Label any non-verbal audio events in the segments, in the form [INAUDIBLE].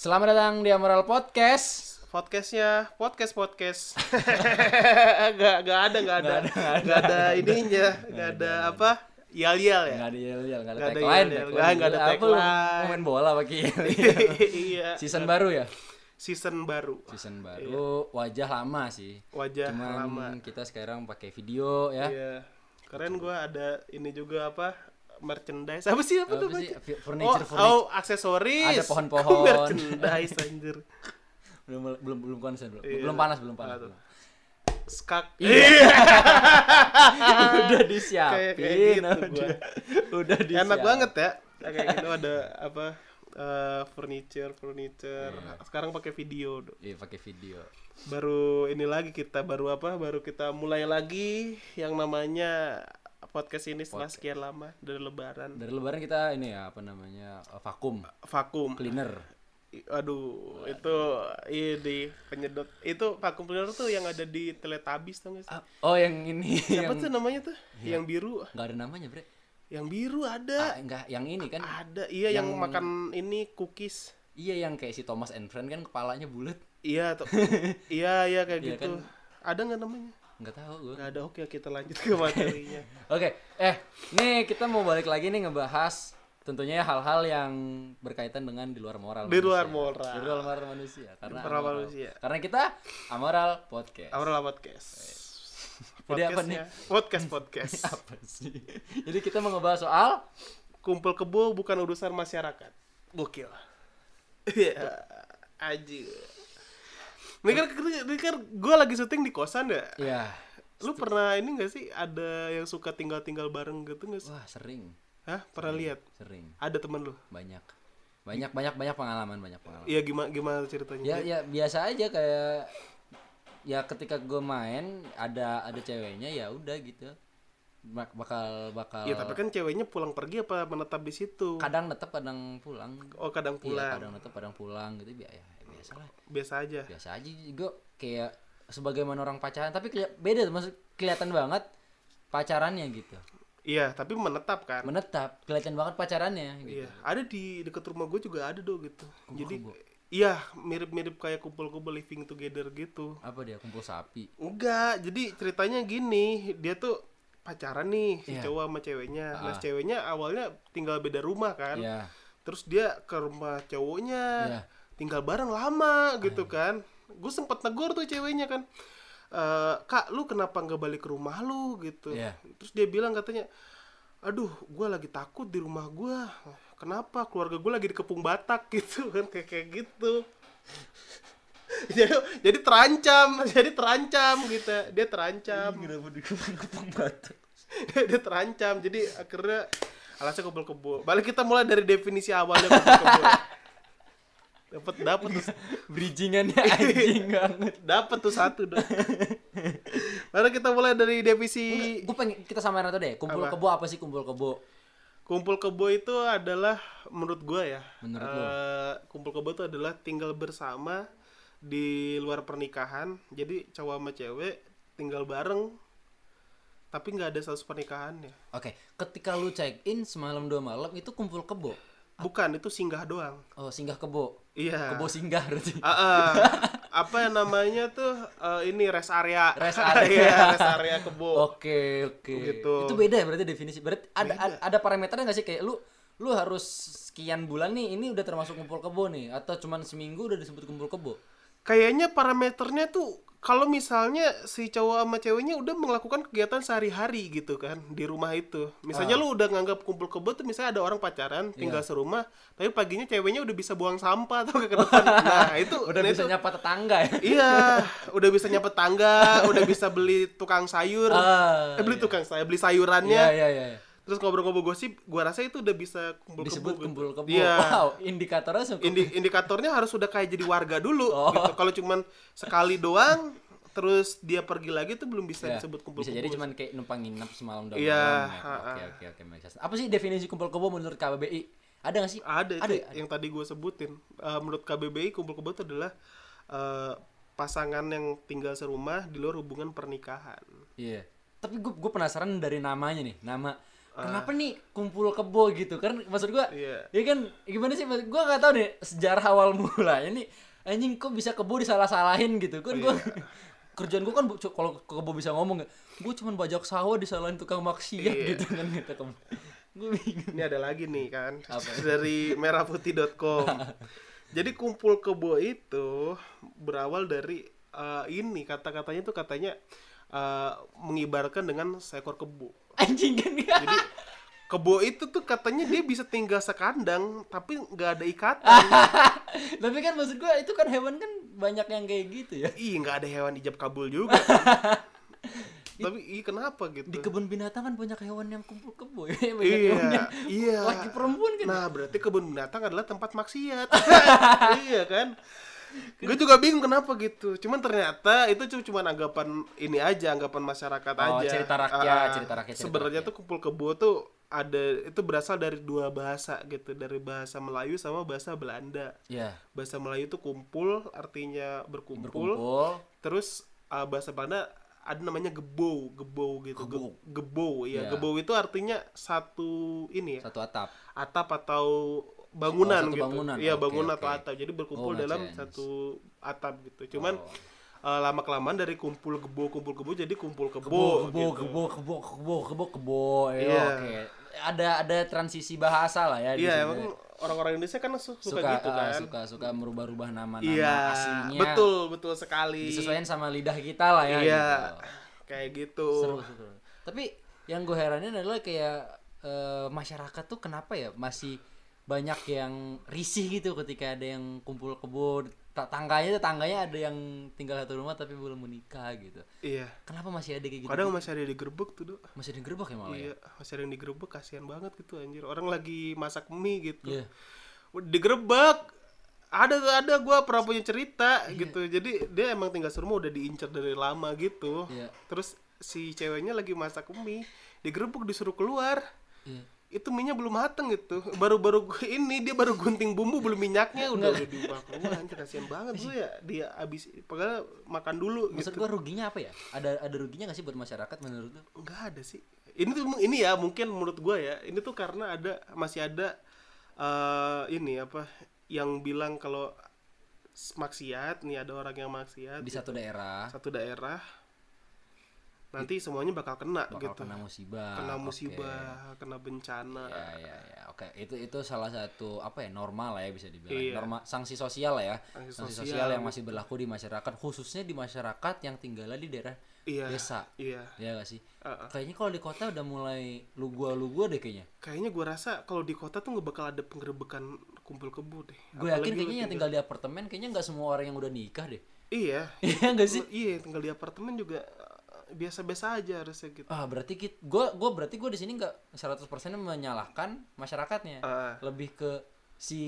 Selamat datang di Amoral Podcast. podcastnya podcast podcast. [LAUGHS] Gak gak ada gak ada. Gak ada ininya gak ada. apa? Yal yal ya? Nggak ada yel yel, nggak ada tagline. nggak ada tagline. main bola pakai [LAUGHS] iya. Season baru ya? season baru. Season baru, wajah lama sih. wajah Cuman lama. kita sekarang pakai video ya. iya. Keren gua ada ini juga apa merchandise apa sih apa, Apa tuh sih? baca? Fi- oh, Furniture, furniture. oh aksesoris Ada pohon-pohon. merchandise anjir [LAUGHS] Belum belum belum konsen belum. Iya. Belum panas, belum panas. Belum. skak [LAUGHS] Iya. udah kayak disiapin. kayak gitu udah, udah disiapin. enak banget ya kayak gitu ada apa eh, furniture furniture Iya. sekarang pakai video. Iya, pakai video. baru ini lagi kita baru apa baru kita mulai lagi yang namanya podcast ini setelah sekian lama dari lebaran. Dari lebaran kita ini ya apa namanya? eh, vakum. Vakum. Cleaner. Aduh itu ini penyedot. Itu vakum cleaner tuh yang ada di Teletubbies tau gak sih? Ah, Oh, yang ini siapa yang tuh namanya tuh? Yang biru. Nggak ada namanya, Bre. yang biru ada. Ah, enggak, yang ini kan. ada. Iya yang, yang- makan ini cookies. Iya yang kayak si Thomas and Friend kan kepalanya bulat. iya tuh [LAUGHS] iya iya kayak Iya gitu. ada nggak namanya Nggak tahu gue. nggak ada oke kita lanjut ke materinya [LAUGHS] Oke, eh, nih kita mau balik lagi nih ngebahas tentunya ya hal-hal yang berkaitan dengan di luar moral. Di luar manusia. moral. Di luar moral manusia. Karena Di luar amoral. manusia. Karena kita amoral podcast. Aurel podcast [LAUGHS] Jadi apa nih? Podcast podcast [LAUGHS] Apa sih? Jadi kita mau ngebahas soal kumpul kebo bukan urusan masyarakat gokil iya aji ini kan ini kan gue lagi syuting di kosan ya? Ya, lu pernah ini gak sih ada yang suka tinggal tinggal bareng gitu gak sih? Wah sering, Hah? pernah lihat? sering. ada temen lu? Banyak. Banyak banyak banyak pengalaman, banyak pengalaman. iya gimana gimana ceritanya? Ya ya biasa aja kayak ya ketika gue main ada ada ceweknya ya udah gitu. Bak- bakal bakal Iya, tapi kan ceweknya pulang pergi apa menetap di situ? Kadang netep kadang pulang. Oh kadang Iya, pulang. kadang netep kadang pulang gitu bi- ya, biasa lah biasa aja biasa aja gue kayak sebagaimana orang pacaran tapi beda maksud kelihatan banget pacarannya gitu iya tapi menetap kan menetap kelihatan banget pacarannya gitu Iya, ada di deket rumah gue juga ada do gitu. Jadi kebo. iya mirip-mirip kayak kumpul-kumpul living together gitu. apa dia kumpul sapi Enggak, jadi ceritanya gini, dia tuh pacaran nih si Iya. cowok sama ceweknya. Nah, Ah. ceweknya awalnya tinggal beda rumah kan. ya Terus dia ke rumah cowoknya, Iya. Tinggal bareng lama gitu kan. Gue sempet negur tuh ceweknya kan. "Eh, kak lu kenapa nggak balik ke rumah lu? gitu. Iya. terus dia bilang katanya aduh gue lagi takut di rumah gue kenapa keluarga gue lagi dikepung Batak? [LAUGHS] gitu kan kayak kayak gitu. [LAUGHS] Jadi jadi terancam [LAUGHS] jadi terancam gitu. Dia terancam. Kenapa dikepung batu dia terancam. Jadi akhirnya alasnya kumpul kebo balik kita mulai dari definisi awalnya dapat dapat tuh [LAUGHS] bridgingannya anjing [LAUGHS] banget dapat tuh satu dong [LAUGHS] Lalu kita mulai dari definisi gue pengen kita samain atau deh kumpul Apa? kebo apa sih kumpul kebo Kumpul kebo itu adalah menurut gua ya. Menurut eh, kumpul kebo itu adalah tinggal bersama di luar pernikahan. Jadi cowok sama cewek tinggal bareng tapi nggak ada status pernikahannya. oke ketika lu check in semalam dua malam itu kumpul kebo Bukan, itu singgah doang. oh singgah kebo Iya. kebo singgah berarti Ah, ah. apa yang namanya tuh eh, ini rest area. Rest [LAUGHS] area. Iya, rest area kebo. Oke oke. Gitu. Itu beda ya berarti definisi. Berarti ada ada, ada parameternya nggak sih kayak lu lu harus sekian bulan nih ini udah termasuk kumpul kebo nih atau cuman seminggu udah disebut kumpul kebo? Kayaknya parameternya tuh kalau misalnya si cowok sama ceweknya udah melakukan kegiatan sehari-hari gitu kan di rumah itu. Misalnya Ah. lu udah nganggap kumpul kebo tuh misalnya ada orang pacaran Iya. tinggal serumah, tapi paginya ceweknya udah bisa buang sampah [LAUGHS] atau ke depan. Nah, [LAUGHS] itu Udah nah, bisa itu- nyapa tetangga ya. [LAUGHS] Iya, udah bisa nyapa tangga, udah bisa beli tukang sayur. Ah, eh beli iya. tukang sayur, beli sayurannya. Iya iya iya. Terus ngobrol-ngobrol gosip, gua rasa itu udah bisa kumpul Disebut kebo. kumpul kebo. Iya. Wow, indikatornya. Indi- indikatornya harus sudah kayak jadi warga dulu Oh. gitu. Kalau cuman sekali doang terus dia pergi lagi tuh belum bisa Ya, disebut kumpul bisa jadi cuman kayak numpang nginep semalam doang. Iya, Ya, Oke oke oke. Apa sih definisi kumpul kebo menurut KBBI? Ada nggak sih? ada, Ada itu ya? yang tadi gue sebutin Eh, menurut KBBI kumpul kebo itu adalah eh, pasangan yang tinggal serumah di luar hubungan pernikahan Iya. Tapi gue gue penasaran dari namanya nih. Nama kenapa nih kumpul kebo gitu kan maksud gua Iya. ya kan gimana sih maksud gua nggak tahu nih sejarah awal [LAUGHS] mulanya nih anjing kok bisa kebo disalah-salahin gitu kan gua Iya. [LAUGHS] kerjaan gua kan kalau ke kebo bisa ngomong gua cuman bajak sawah disalahin tukang maksiat Iya. gitu kan kata kebo [LAUGHS] gua bingung Ini ada lagi nih kan Apa? dari merahputih.com. Jadi kumpul kebo itu berawal dari eh, ini kata-katanya tuh katanya eh, mengibarkan dengan seekor kebo. anjing kan Jadi kebo itu tuh katanya dia bisa tinggal sekandang tapi nggak ada ikatan. [LAUGHS] tapi kan maksud gua itu kan hewan kan banyak yang kayak gitu ya Ih nggak ada hewan ijab kabul juga. [LAUGHS] tapi ih kenapa gitu? di kebun binatang kan banyak hewan yang kumpul kebo ya banyak hewan Iya, yang iya. laki perempuan kan Nah, berarti kebun binatang adalah tempat maksiat. [LAUGHS] iya kan? Gue juga bingung kenapa gitu. Cuman ternyata itu cu- cuman anggapan ini aja, anggapan masyarakat Oh, aja. cerita rakyat, Ah, cerita rakyat, Sebenarnya tuh kumpul kebo tuh ada itu berasal dari dua bahasa gitu, dari bahasa Melayu sama bahasa Belanda. ya Bahasa Melayu tuh kumpul artinya berkumpul. berkumpul Terus ah, bahasa Belanda ada namanya gebo, gebo gitu. Gebo. Ge- Gebo, ya. Iya. Gebo itu artinya satu ini ya satu atap atap atau bangunan Oh, satu gitu. bangunan. Iya, Oke, bangunan oke. atau atap. Jadi berkumpul Oh, dalam sense. satu atap gitu. Cuman Oh. lama kelamaan dari kumpul kebo kumpul kebo jadi kumpul kebo. kebo kebo gitu. kebo kebo kebo kebo kebo ya, Iya. oke ada ada transisi bahasa lah ya di Iya, sini. emang orang-orang Indonesia kan su- suka, suka gitu ah, kan. suka suka merubah-rubah nama-nama Iya, aslinya betul, betul sekali. disesuaikan sama lidah kita lah ya Iya, gitu. kayak gitu. seru seru tapi yang gue heranin adalah kayak eh, masyarakat tuh kenapa ya masih banyak yang risih gitu ketika ada yang kumpul kebo Ta- tangganya tangganya ada yang tinggal satu rumah tapi belum menikah gitu Iya. kenapa masih ada kayak gitu Kadang masih ada yang digerebek tuh, Dok. masih ada yang gerbak ya malah ya Iya, masih ada yang digerebek kasihan banget gitu anjir. Orang lagi masak mie gitu. Iya. Udah digerebek. Ada ada gua pernah punya cerita Iya. gitu. Jadi dia emang tinggal serumah udah diincar dari lama gitu. Iya. Terus si ceweknya lagi masak mie, digerebek disuruh keluar. Iya. Itu minyak belum mateng gitu. Baru-baru ini dia baru gunting bumbu belum minyaknya udah udah diubah keluar anjir kasihan banget tuh ya. Dia abis padahal makan dulu maksud gitu. gua ruginya apa ya ada ada ruginya gak sih buat masyarakat menurut lu Enggak ada sih. Ini tuh ini ya mungkin menurut gua ya, ini tuh karena ada masih ada eh ini apa yang bilang kalau maksiat nih ada orang yang maksiat di satu daerah satu daerah nanti semuanya bakal kena bakal gitu. kena musibah Kena musibah, kena bencana. ya ya ya oke itu itu salah satu apa ya normal lah ya bisa dibilang Iya. norma sanksi sosial lah ya Sanksi sanksi sosial. sosial yang masih berlaku di masyarakat khususnya di masyarakat yang tinggal di daerah Iya. desa Iya. ya gak sih Uh-uh. kayaknya kalau di kota udah mulai lu gua lu gua deh kayaknya Kayaknya gua rasa kalau di kota tuh nggak bakal ada penggerebekan kumpul kebo deh. gue yakin kayaknya yang tinggal di apartemen kayaknya nggak semua orang yang udah nikah deh Iya. iya gak sih Iya, tinggal di apartemen juga biasa-biasa aja harusnya gitu. ah berarti kit gua gua berarti gua di sini nggak 100% menyalahkan masyarakatnya Ah. lebih ke si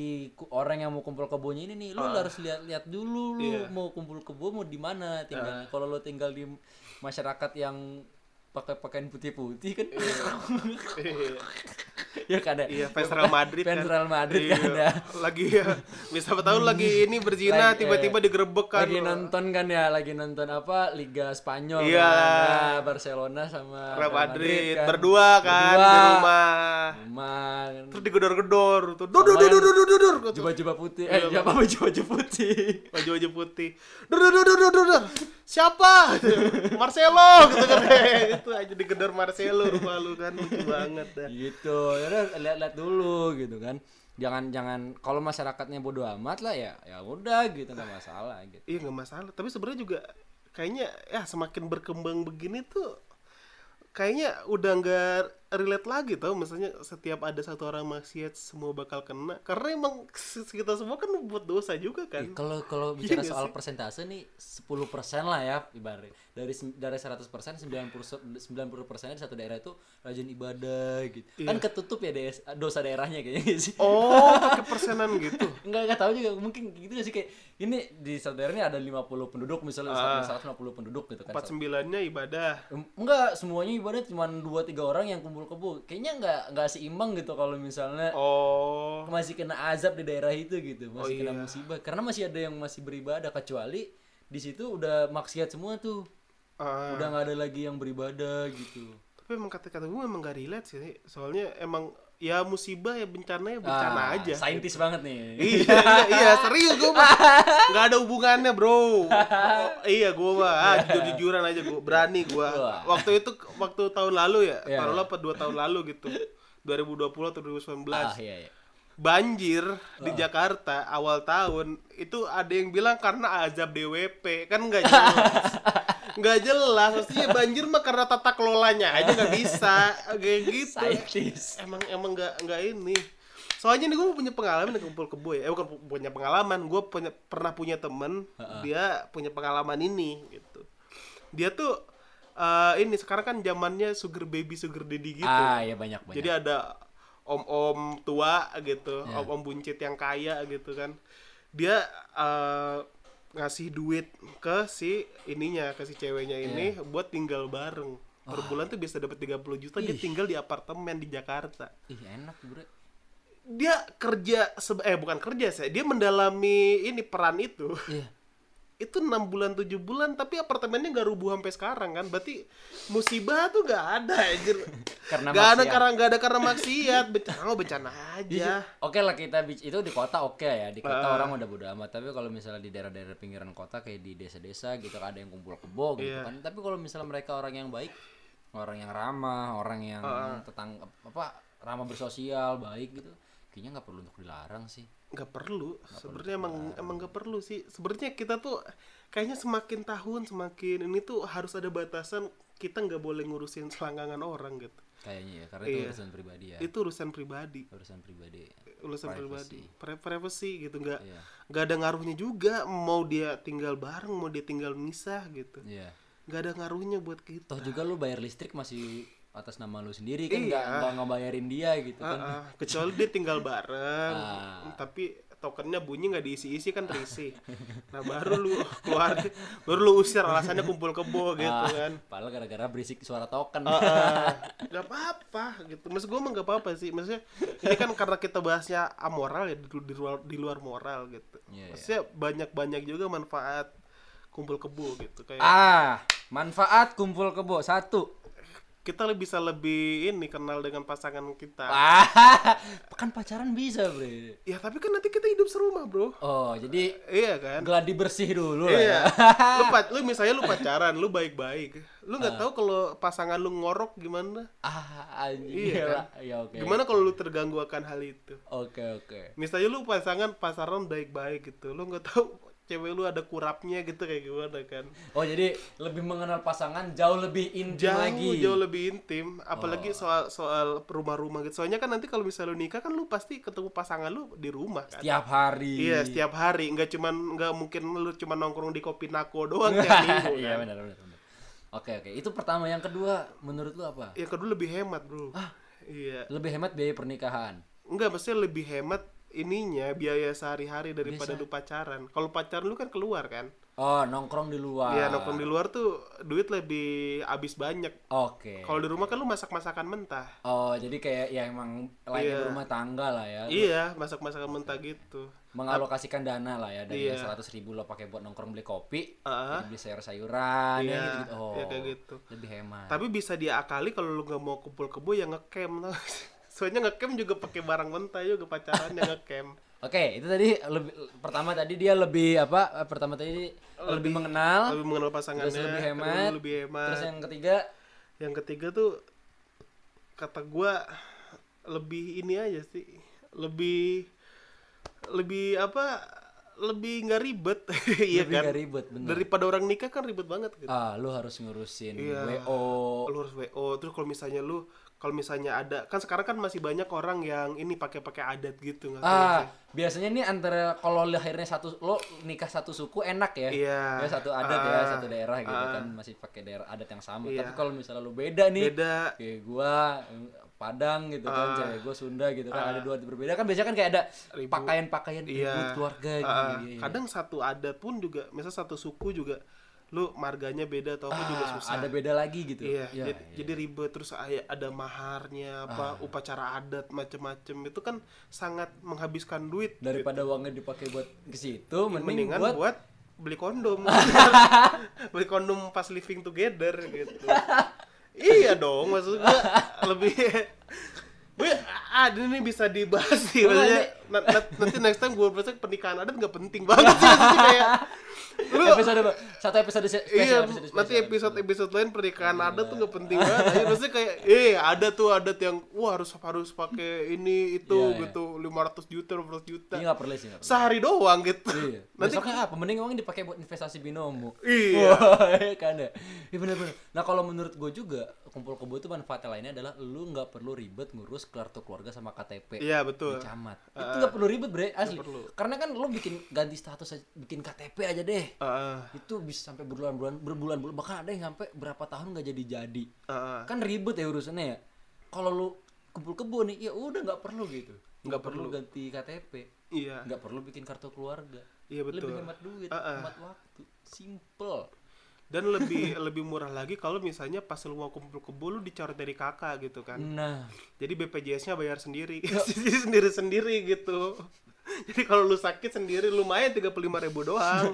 orang yang mau kumpul kebonya ini nih lu harus lihat-lihat dulu lu Iya. mau kumpul kebo mau di mana tinggal kalau lu tinggal di masyarakat yang pakai pakaian putih-putih kan Iya. [LAUGHS] ya kan ada Iya, fans Real Madrid fans kan. Real Madrid Iya, kan ada Lagi ya, bisa tahu lagi ini berzina tiba-tiba eh, digerebek kan. lagi nonton kan ya lagi nonton apa Liga Spanyol Iya. kan Nah, Barcelona sama Real Madrid kan. berdua kan Berdua. di rumah. Rumah, kan. Terus digedor-gedor tuh. Dur dur dur dur dur dur dur. Jubah-jubah putih. Iya, Eh, siapa baju-baju putih? Baju-baju putih. Dur dur dur dur. dur. Siapa? Marcelo gitu kan. [LAUGHS] Itu aja digedor Marcelo rumah lu kan lucu banget dah. gitu. Lihat-lihat dulu gitu kan. Jangan jangan kalau masyarakatnya bodoh amat lah ya. Ya udah gitu nggak masalah gitu. Iya nggak masalah. Tapi sebenarnya juga kayaknya ya semakin berkembang begini tuh kayaknya udah nggak relate lagi tau misalnya setiap ada satu orang maksiat semua bakal kena karena emang kita semua kan buat dosa juga kan Kalau kalau Iya bicara nggak soal sih? persentase nih 10% lah ya ibarat dari dari 100% 90 90 persen di satu daerah itu rajin ibadah gitu. Kan ketutup ya dosa daerahnya kayaknya nggak sih. Iya. oh [LAUGHS] pakai persenan gitu Enggak enggak tahu juga mungkin gitu gak sih kayak ini di satu daerah ini ada 50 penduduk misalnya Ah. 150 penduduk gitu kan. empat sembilannya ibadah Enggak, semuanya ibadah cuma 2 3 orang yang kumpul kebo. Kayaknya enggak enggak seimbang gitu kalau misalnya oh masih kena azab di daerah itu gitu, masih Oh, kena iya. musibah. Karena masih ada yang masih beribadah kecuali di situ udah maksiat semua tuh. ah. Udah nggak ada lagi yang beribadah gitu. tapi tapi emang kata-kata gue emang gak relate sih soalnya emang ya musibah ya bencana ya bencana Ah, aja Saintis banget nih. iya, iya, iya, serius gue mah [LAUGHS] nggak ada hubungannya bro. Oh, iya gue mah ah, jujur jujuran aja gue berani gue. Waktu itu waktu tahun lalu ya, tahun iya. lalu apa dua tahun lalu gitu, 2020 atau 2019 Ah, iya, iya. banjir di Jakarta awal tahun itu ada yang bilang karena azab DWP kan nggak jelas [LAUGHS] nggak jelas maksudnya banjir mah karena tata kelolanya aja nggak bisa. Kayak gitu. Saintis. emang emang nggak nggak ini. Soalnya nih gue punya pengalaman kumpul kebo ya. Eh bukan pu- punya pengalaman. Gue punya pernah punya temen. Dia punya pengalaman ini gitu. Dia tuh eh, ini sekarang kan zamannya sugar baby sugar daddy gitu. Ah, iya banyak banyak. jadi ada om-om tua gitu, om-om buncit yang kaya gitu kan. Dia eh, ngasih duit ke si ininya, ke si ceweknya ini buat tinggal bareng. Per bulan tuh bisa dapat 30 juta dia tinggal di apartemen di Jakarta. Ih, enak, Bro. Dia kerja eh bukan kerja saya, dia mendalami ini peran itu. Iya. Itu enam bulan tujuh bulan tapi apartemennya nggak rubuh sampai sekarang kan. Berarti musibah tuh nggak ada anjir. [LAUGHS] Karena nggak ada karena nggak ada karena maksiat. Bencana oh bencana aja. Oke lah kita itu di kota oke ya di kota Ah. orang udah bodo amat. Tapi kalau misalnya di daerah-daerah pinggiran kota kayak di desa-desa gitu ada yang kumpul kebo gitu Iya. kan. Tapi kalau misalnya mereka orang yang baik orang yang ramah orang yang Ah. tetang apa ramah bersosial baik gitu kayaknya nggak perlu untuk dilarang sih nggak perlu. Sebenarnya emang emang nggak perlu sih. Sebenarnya kita tuh kayaknya semakin tahun semakin ini tuh harus ada batasan kita nggak boleh ngurusin selangkangan orang gitu. Kayaknya ya karena itu Iya. urusan pribadi ya. Itu urusan pribadi. Urusan pribadi. Urusan Privacy. pribadi. Pri- privacy gitu. Nggak Iya. nggak ada ngaruhnya juga mau dia tinggal bareng mau dia tinggal misah gitu. Iya. Nggak ada ngaruhnya buat kita. Toh juga lu bayar listrik masih atas nama lu sendiri kan Iya. nggak nggak ngebayarin dia gitu kan kecuali dia tinggal bareng Ah. tapi tokennya bunyi nggak diisi-isi kan risih nah baru lu keluar baru lu usir alasannya kumpul kebo gitu Ah, kan padahal gara-gara berisik suara token Ah, ah. [LAUGHS] nggak apa-apa gitu maksud gue mah nggak apa-apa sih maksudnya ini kan karena kita bahasnya amoral ya di, di luar di luar moral gitu Iya, iya. maksudnya banyak-banyak juga manfaat kumpul kebo gitu kayak Ah, manfaat kumpul kebo satu. Kita lebih bisa lebih ini kenal dengan pasangan kita Ah, kan pacaran bisa, Bre. ya tapi kan nanti kita hidup serumah bro Oh, jadi iya kan gladi bersih dulu lah Iya. ya. [LAUGHS] lu, lu misalnya lu pacaran, lu baik-baik. Lu nggak tahu kalau pasangan lu ngorok gimana? Ah, anjing. Iya Iya, kan? ya oke. Gimana kalau lu terganggu akan hal itu? Oke, oke. Misalnya lu pasangan pasaran baik-baik gitu. Lu nggak tahu cewek lu ada kurapnya gitu kayak gimana kan? Oh, jadi lebih mengenal pasangan jauh lebih intim Jauh lagi. jauh lebih intim, Oh. apalagi soal soal rumah-rumah gitu. Soalnya kan nanti kalau misalnya lu nikah kan lu pasti ketemu pasangan lu di rumah kan. Tiap hari. Iya, setiap hari. Nggak cuman nggak mungkin lu cuma nongkrong di kopi nako doang tiap [LAUGHS] minggu Iya, kan. benar, benar, benar. Oke, oke. Itu pertama, yang kedua menurut lu apa? Yang kedua lebih hemat, Bro. Iya. Lebih hemat biaya pernikahan. Enggak, maksudnya lebih hemat ininya biaya sehari-hari daripada lu pacaran. Kalau pacaran lu kan keluar kan? Oh, nongkrong di luar. Iya, nongkrong di luar tuh duit lebih habis banyak. Oke. Kalau di rumah kan lu masak-masakan mentah. Oh, jadi kayak ya emang lainnya Iya. rumah tangga lah ya. Iya, masak-masakan mentah gitu. Mengalokasikan dana lah ya dari Iya. seratus ribu lo pakai buat nongkrong beli kopi, Ah. jadi beli sayur-sayuran ya Iya, gitu. Oh, iya kayak gitu. Lebih hemat. Tapi bisa diakali kalau lu nggak mau kumpul kebo ya ngecamp. Soalnya ngecamp juga pakai barang mentah juga pacarannya ngecamp. [LAUGHS] Oke, itu tadi lebih pertama tadi dia lebih apa? Pertama tadi lebih, mengenal, Lebih mengenal pasangannya, terus lebih hemat, lebih hemat. terus yang ketiga yang ketiga tuh kata gua lebih ini aja sih lebih lebih apa lebih nggak ribet [LAUGHS] iya lebih kan gak ribet bener. daripada orang nikah kan ribet banget gitu Ah, lu harus ngurusin Iya. WO. lu harus wo terus kalau misalnya lu kalau misalnya ada kan sekarang kan masih banyak orang yang ini pakai pakai adat gitu nggak Ah, sih. biasanya nih antara kalau lahirnya satu lo nikah satu suku enak ya. Iya. Ya satu adat ya, Ah, satu daerah gitu ah. kan masih pakai daerah adat yang sama. Iya. Tapi kalau misalnya lu beda nih, beda kayak gua Padang gitu kan, Ah. cewek gua Sunda gitu kan, ada dua berbeda kan biasanya kan kayak ada pakaian-pakaian Iya. keluarga gitu. Ah, Iya, iya. kadang satu adat pun juga misal satu suku juga lu marganya beda atau apa juga Ah, susah ada beda lagi gitu. Iya, Iya, jadi, jadi ribet terus ada maharnya apa Ah. upacara adat macem-macem itu kan sangat menghabiskan duit. daripada uangnya dipakai buat ke situ mending Mendingan buat, buat, beli kondom. [LAUGHS] beli kondom pas living together gitu. [LAUGHS] iya dong maksud gua lebih [LAUGHS] gue ada nih bisa dibahas sih maksudnya na- na- nanti next time gue berasa pernikahan adat nggak penting banget sih maksudnya kayak [LAUGHS] lu episode satu episode se- iya spesial, episode nanti spesial. episode episode lain pernikahan adat tuh nggak penting banget Ayo, maksudnya kayak eh ada tuh adat yang wah harus harus pakai ini itu Iya, iya. gitu 500 juta 500 juta Iya nggak perlu sih nggak perlu. sehari doang gitu Iya. nanti Besoknya apa? Mending uang dipakai buat investasi binomo. Iya. [LAUGHS] Iya kan ya. Iya bener-bener. Nah kalau menurut gue juga kumpul kebo itu manfaatnya lainnya adalah lu nggak perlu ribet ngurus kartu keluarga sama KTP. iya betul di camat. itu nggak perlu ribet bre asli. perlu. Karena kan lu bikin ganti status aja, bikin KTP aja deh. Heeh, Itu bisa sampai berbulan-bulan berbulan-bulan bahkan ada yang sampai berapa tahun nggak jadi-jadi. heeh. Kan ribet ya urusannya ya. Kalau lu kumpul kebo nih ya udah nggak perlu gitu. Nggak perlu perlu. ganti KTP. iya nggak perlu bikin kartu keluarga Iya, betul. lebih hemat duit Uh-uh. hemat waktu simple dan lebih [LAUGHS] lebih murah lagi kalau misalnya pas lu mau kumpul kebo lu dicoret dari kakak gitu kan. Nah. Jadi BPJS-nya bayar [LAUGHS] sendiri sendiri sendiri gitu. [LAUGHS] Jadi kalau lu sakit sendiri lumayan tiga puluh ribu doang.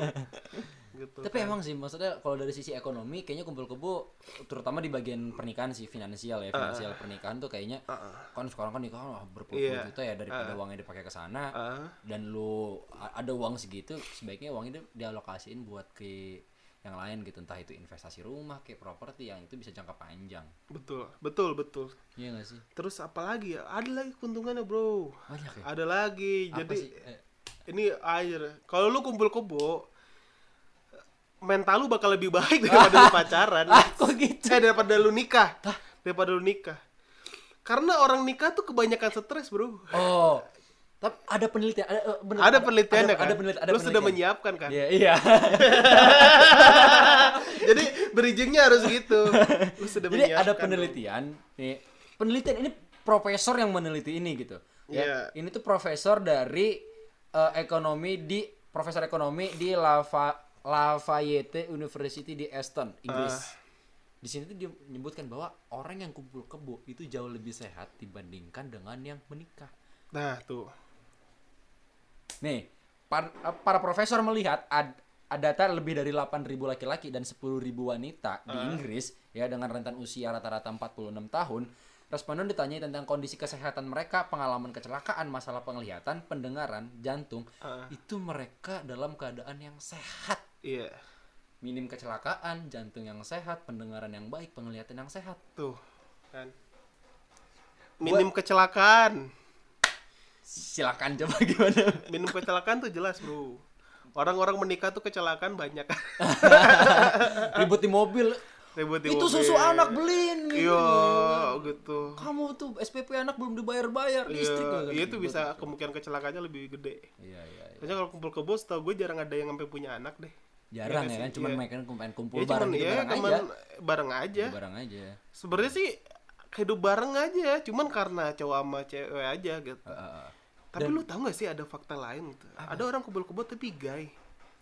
Gitu tapi emang sih maksudnya kalau dari sisi ekonomi kayaknya kumpul kebo terutama di bagian pernikahan sih finansial ya finansial pernikahan tuh kayaknya kan sekarang kan nikah wah, berpuluh-puluh Iya. juta ya daripada uangnya dipakai ke sana. Ah, dan lu ada uang segitu sebaiknya uangnya di- dialokasiin buat ke yang lain gitu entah itu investasi rumah kayak properti yang itu bisa jangka panjang. Betul betul betul. Iya gak sih? Terus apa lagi ya? Ada lagi keuntungannya bro. Banyak ya? Ada lagi. Apa jadi sih? Eh, ini air. Kalau lu kumpul kebo mental lu bakal lebih baik [LAUGHS] daripada lu pacaran. Ah kok gitu? Eh daripada lu nikah. Daripada lu nikah. Karena orang nikah tuh kebanyakan stres bro. Oh, tapi ada penelitian, ada eh, bener, ada penelitiannya ada, kan Ada penelitian, ada lu sudah penelitian. menyiapkan kan Iya, iya. [LAUGHS] jadi bridgingnya harus gitu lu sudah Jadi ada menyiapkan penelitian, nih, penelitian ini profesor yang meneliti ini gitu. Ya, Iya. ini tuh profesor dari eh, ekonomi di profesor ekonomi di Lava, Lafayette University di Aston, Inggris. Ah. Di sini tuh dia menyebutkan bahwa orang yang kumpul kebo itu jauh lebih sehat dibandingkan dengan yang menikah. dong. nah tuh Nih, par- eh, para profesor melihat ad, ada data lebih dari 8.000 laki-laki dan 10.000 wanita di Inggris ya dengan rentan usia rata-rata 46 tahun. Responden ditanyai tentang kondisi kesehatan mereka, pengalaman kecelakaan, masalah penglihatan, pendengaran, jantung. Ah. Itu mereka dalam keadaan yang sehat. iya Minim kecelakaan, jantung yang sehat, pendengaran yang baik, penglihatan yang sehat. tuh kan minim kecelakaan Silakan coba gimana? minim kecelakaan tuh jelas bro orang-orang menikah tuh kecelakaan banyak [LAUGHS] Ribut di mobil. ribut di Itu mobil. susu anak beliin gitu. iya gitu kamu tuh SPP anak belum dibayar-bayar Iya, listrik kan iya itu bisa kemungkinan kecelakaannya lebih gede. iya iya iya. Kalau kumpul kebo tau gue jarang ada yang sampai punya anak deh. jarang Iya ya sih, kan cuman iya. main main kumpul Ya bareng cuman gitu ya bareng cuman aja bareng aja. bareng aja Sebenarnya sih hidup bareng aja, cuman karena cowok sama cewek aja gitu. Eh, eh, eh. Tapi lu tau gak sih ada fakta lain gitu? Ada orang kumpul kebo tapi gay.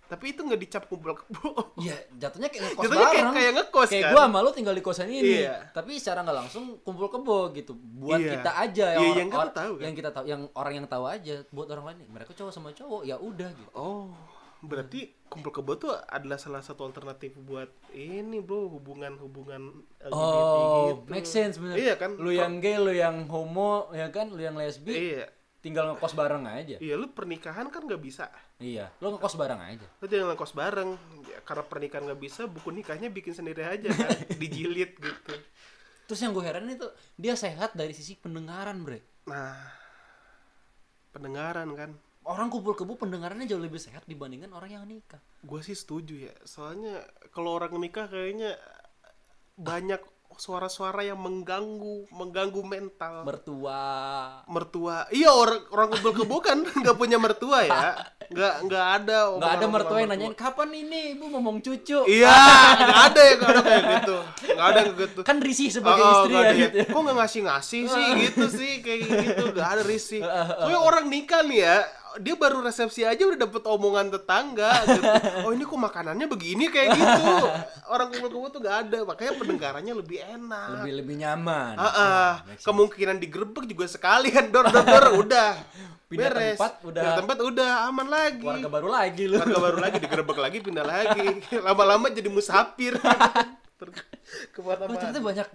Tapi itu nggak dicap kumpul kebo. [LAUGHS] Iya, jatuhnya kayak ngekos Jatuhnya kayak- bareng. kayak ngekos, Kayak kan? gua sama lu tinggal di kosan ini. Iya. Tapi secara nggak langsung kumpul kebo gitu. Buat Iya. kita aja Iya, orang- yang kita tahu, kan? Yang kita tahu, yang orang yang tahu aja. Buat orang lain, mereka cowok sama cowok, ya udah gitu. Oh, berarti kumpul kebo tuh adalah salah satu alternatif buat ini bro hubungan-hubungan LGBT Oh, gitu. make sense bener. Iya kan? Lu yang gay, lu yang homo, ya kan? Lu yang lesbi, Iya. Tinggal ngekos bareng aja. Iya, lu pernikahan kan nggak bisa. Iya, lu ngekos bareng aja. Lu jangan ngekos bareng. Ya, karena pernikahan nggak bisa, buku nikahnya bikin sendiri aja kan, [LAUGHS] dijilid gitu. Terus yang gue heran itu dia sehat dari sisi pendengaran, bre. Nah, pendengaran kan. Orang kumpul kebo pendengarannya jauh lebih sehat dibandingkan orang yang nikah. Gue sih setuju ya. Soalnya kalau orang nikah kayaknya banyak suara-suara yang mengganggu, mengganggu mental. Mertua. mertua iya orang orang kumpul kebo kan [LAUGHS] nggak punya mertua ya nggak nggak ada Nggak ada mertua yang nanyain kapan ini ibu ngomong cucu. iya nggak ada yang nggak ada kayak gitu nggak ada yang gitu Kan risih sebagai Oh, istri nggak ya ada gitu. kok nggak ngasih ngasih sih gitu sih kayak gitu nggak ada risih [LAUGHS] soalnya orang nikah nih ya dia baru resepsi aja udah dapet omongan tetangga gitu. oh ini kok makanannya begini kayak gitu [LAUGHS] orang kumpul-kumpul tuh nggak ada makanya pendengarannya lebih enak Lebih lebih nyaman. Make sense. kemungkinan digerebek juga sekalian dor dor dor udah [LAUGHS] Pindah beres tempat, udah- Pindah tempat udah aman lagi Keluarga baru lagi lu. Keluarga baru lagi digerebek lagi pindah lagi [LAUGHS] lama-lama jadi musafir Oh, Ke mana-mana. ternyata banyak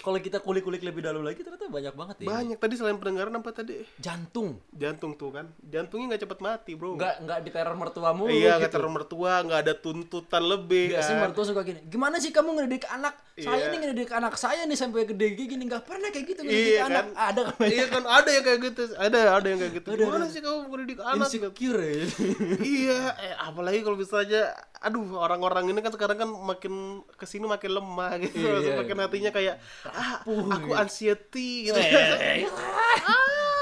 kalau kita kulik-kulik lebih dalam lagi ternyata banyak banget ya. Banyak tadi selain pendengaran apa tadi? Jantung. Jantung tuh kan. Jantungnya nggak cepet mati, Bro. Nggak nggak diteror mertuamu Iya, gitu. nggak terlalu mertua, nggak ada tuntutan lebih Biasanya kan. mertua suka gini, gimana sih kamu ngedidik anak? Saya Iya. nih ngedidik anak saya nih sampai gede gini nggak pernah kayak gitu ngedidik Iya anak. kan? Ada kan Iya kan ada yang kayak gitu, ada ada yang kayak gitu. Gimana sih kamu ngedidik anak? gitu? insecure ya. iya, eh, apalagi kalau misalnya, aduh orang-orang ini kan sekarang kan makin ke sini makin lemah gitu, Iya. makin hatinya kayak ah, aku anxiety gitu. [LAUGHS]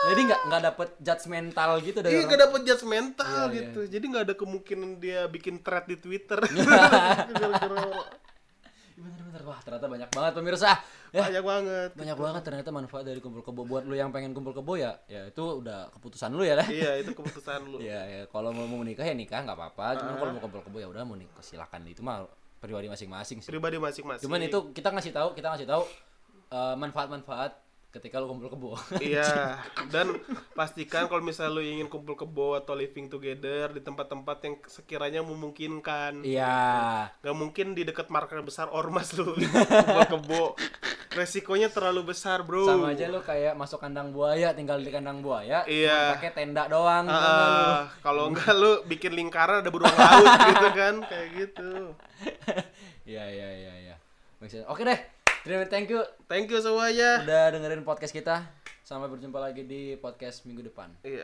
Jadi nggak nggak dapet judgmental gitu dari Iya orang. gak dapet judgmental Iya, gitu, jadi nggak ada kemungkinan dia bikin thread di Twitter. [LAUGHS] Bener-bener wah ternyata banyak banget pemirsa. Ya banyak banget. banyak banget ternyata manfaat dari kumpul kebo buat lu yang pengen kumpul kebo ya ya itu udah keputusan lu ya lah. Iya itu keputusan lu. Ya, ya kalau mau mau menikah ya nikah nggak apa-apa. Cuman Ah. kalau mau kumpul kebo ya udah mau nikah silakan itu mah pribadi masing-masing sih. Pribadi masing-masing. Cuman itu kita ngasih tahu, kita ngasih tahu eh, manfaat-manfaat ketika lu kumpul kebo. [LAUGHS] Iya, dan pastikan kalau misalnya lu ingin kumpul kebo atau living together di tempat-tempat yang sekiranya memungkinkan. Iya. Gak mungkin di dekat market besar ormas lu [LAUGHS] kumpul kebo. Resikonya terlalu besar, bro. Sama aja lu kayak masuk kandang buaya, tinggal di kandang buaya, Iya. pakai tenda doang. Lu? kalau enggak lu bikin lingkaran ada beruang laut [LAUGHS] gitu kan, kayak gitu. Iya, iya, iya, iya. Oke deh. Terima thank you Thank you semuanya. udah dengerin podcast kita. Sampai berjumpa lagi di podcast minggu depan. Iya.